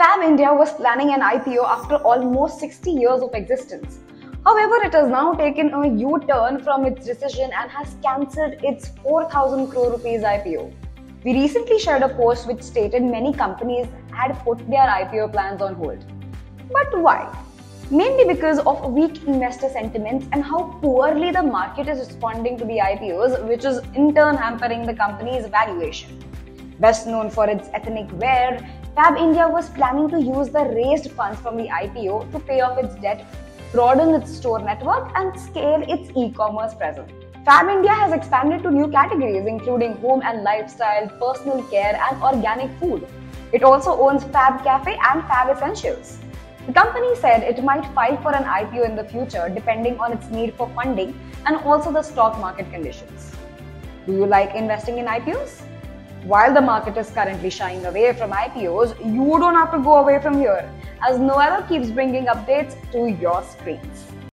Fab India was planning an IPO after almost 60 years of existence. However, it has now taken a U-turn from its decision and has cancelled its 4,000 crore rupees IPO. We recently shared a post which stated many companies had put their IPO plans on hold. But why? Mainly because of weak investor sentiments and how poorly the market is responding to the IPOs, which is in turn hampering the company's valuation. Best known for its ethnic wear, Fab India was planning to use the raised funds from the IPO to pay off its debt, broaden its store network, and scale its e commerce presence. Fab India has expanded to new categories including home and lifestyle, personal care, and organic food. It also owns Fab Cafe and Fab Essentials. The company said it might file for an IPO in the future depending on its need for funding and also the stock market conditions. Do you like investing in IPOs? While the market is currently shying away from IPOs, you don't have to go away from here as Noella keeps bringing updates to your screens.